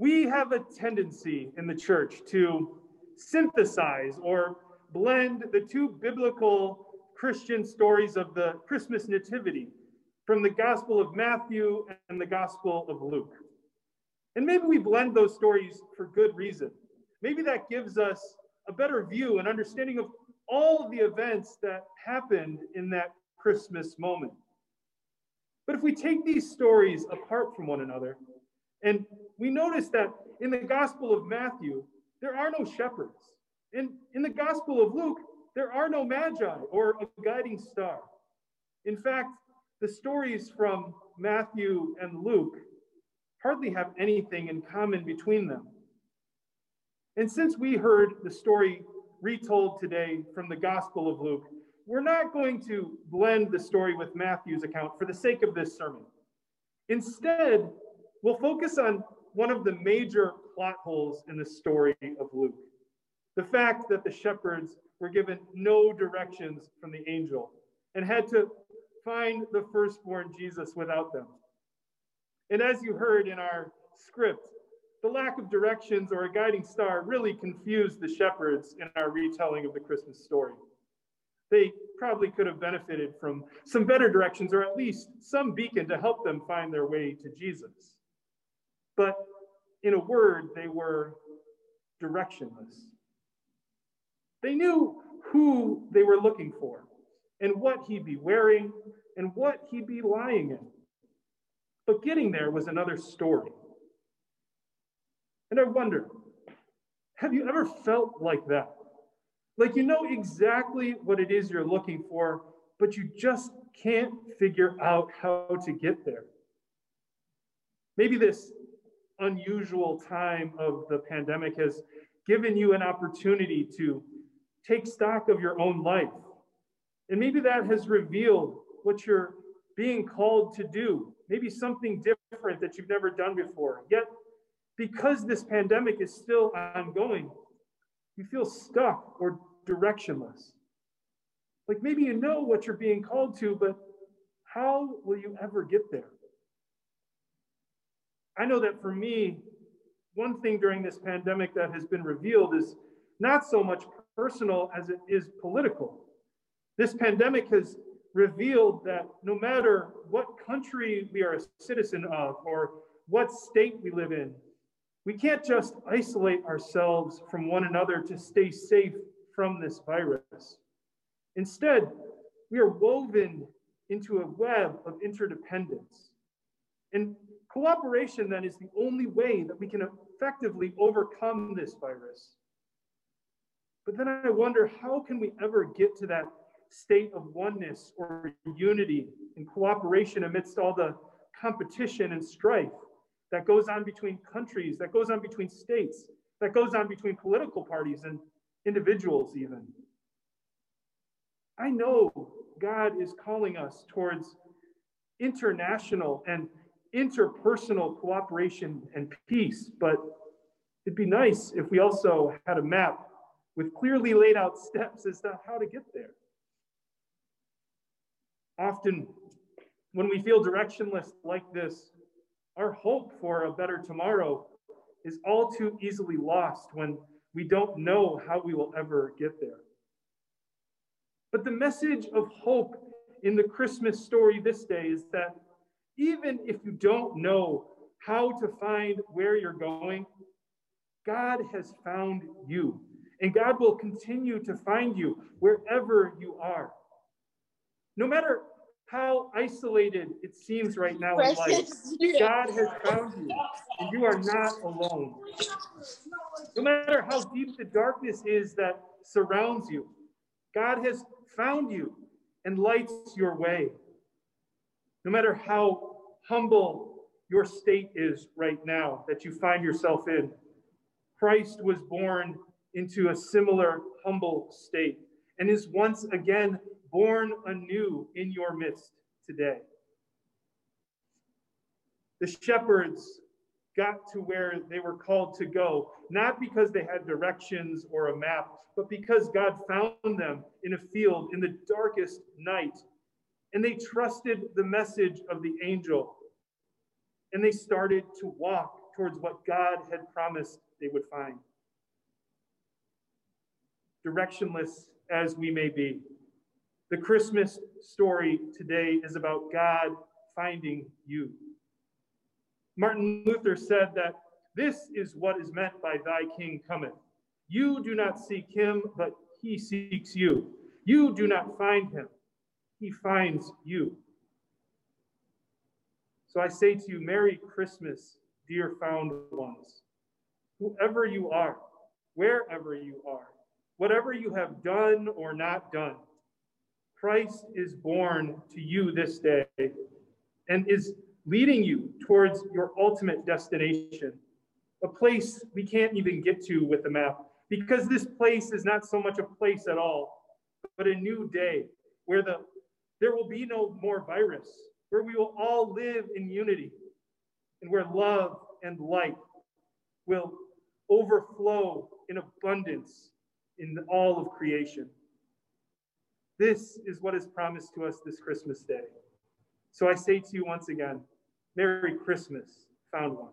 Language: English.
We have a tendency in the church to synthesize or blend the two biblical Christian stories of the Christmas Nativity from the Gospel of Matthew and the Gospel of Luke. And maybe we blend those stories for good reason. Maybe that gives us a better view and understanding of all of the events that happened in that Christmas moment. But if we take these stories apart from one another, and we notice that in the Gospel of Matthew, there are no shepherds. And in the Gospel of Luke, there are no magi or a guiding star. In fact, the stories from Matthew and Luke hardly have anything in common between them. And since we heard the story retold today from the Gospel of Luke, we're not going to blend the story with Matthew's account for the sake of this sermon. Instead, we'll focus on one of the major plot holes in the story of Luke the fact that the shepherds were given no directions from the angel and had to find the firstborn Jesus without them. And as you heard in our script, the lack of directions or a guiding star really confused the shepherds in our retelling of the Christmas story. They probably could have benefited from some better directions or at least some beacon to help them find their way to Jesus. But in a word, they were directionless. They knew who they were looking for and what he'd be wearing and what he'd be lying in. But getting there was another story. And I wonder have you ever felt like that? Like you know exactly what it is you're looking for, but you just can't figure out how to get there. Maybe this unusual time of the pandemic has given you an opportunity to take stock of your own life. And maybe that has revealed what you're being called to do, maybe something different that you've never done before. Yet, because this pandemic is still ongoing, you feel stuck or directionless. Like maybe you know what you're being called to, but how will you ever get there? I know that for me, one thing during this pandemic that has been revealed is not so much personal as it is political. This pandemic has revealed that no matter what country we are a citizen of or what state we live in, we can't just isolate ourselves from one another to stay safe from this virus. Instead, we are woven into a web of interdependence. And cooperation then is the only way that we can effectively overcome this virus. But then I wonder how can we ever get to that state of oneness or unity and cooperation amidst all the competition and strife that goes on between countries, that goes on between states, that goes on between political parties and individuals, even. I know God is calling us towards international and interpersonal cooperation and peace, but it'd be nice if we also had a map with clearly laid out steps as to how to get there. Often, when we feel directionless like this, our hope for a better tomorrow is all too easily lost when we don't know how we will ever get there. But the message of hope in the Christmas story this day is that even if you don't know how to find where you're going, God has found you, and God will continue to find you wherever you are. No matter how isolated it seems right now in life, God has found you, and you are not alone. No matter how deep the darkness is that surrounds you, God has found you and lights your way. No matter how humble your state is right now that you find yourself in, Christ was born into a similar humble state and is once again born anew in your midst today. The shepherds got to where they were called to go, not because they had directions or a map, but because God found them in a field in the darkest night. And they trusted the message of the angel. And they started to walk towards what God had promised they would find. Directionless as we may be, the Christmas story today is about God finding you. Martin Luther said that this is what is meant by thy king cometh. You do not seek him, but he seeks you. You do not find him, he finds you. So I say to you, Merry Christmas, dear found ones. Whoever you are, wherever you are, whatever you have done or not done, Christ is born to you this day and is leading you towards your ultimate destination, a place we can't even get to with a map, because this place is not so much a place at all, but a new day where the there will be no more virus, where we will all live in unity, and where love and light will overflow in abundance in all of creation. This is what is promised to us this Christmas day. So I say to you once again, Merry Christmas, found one.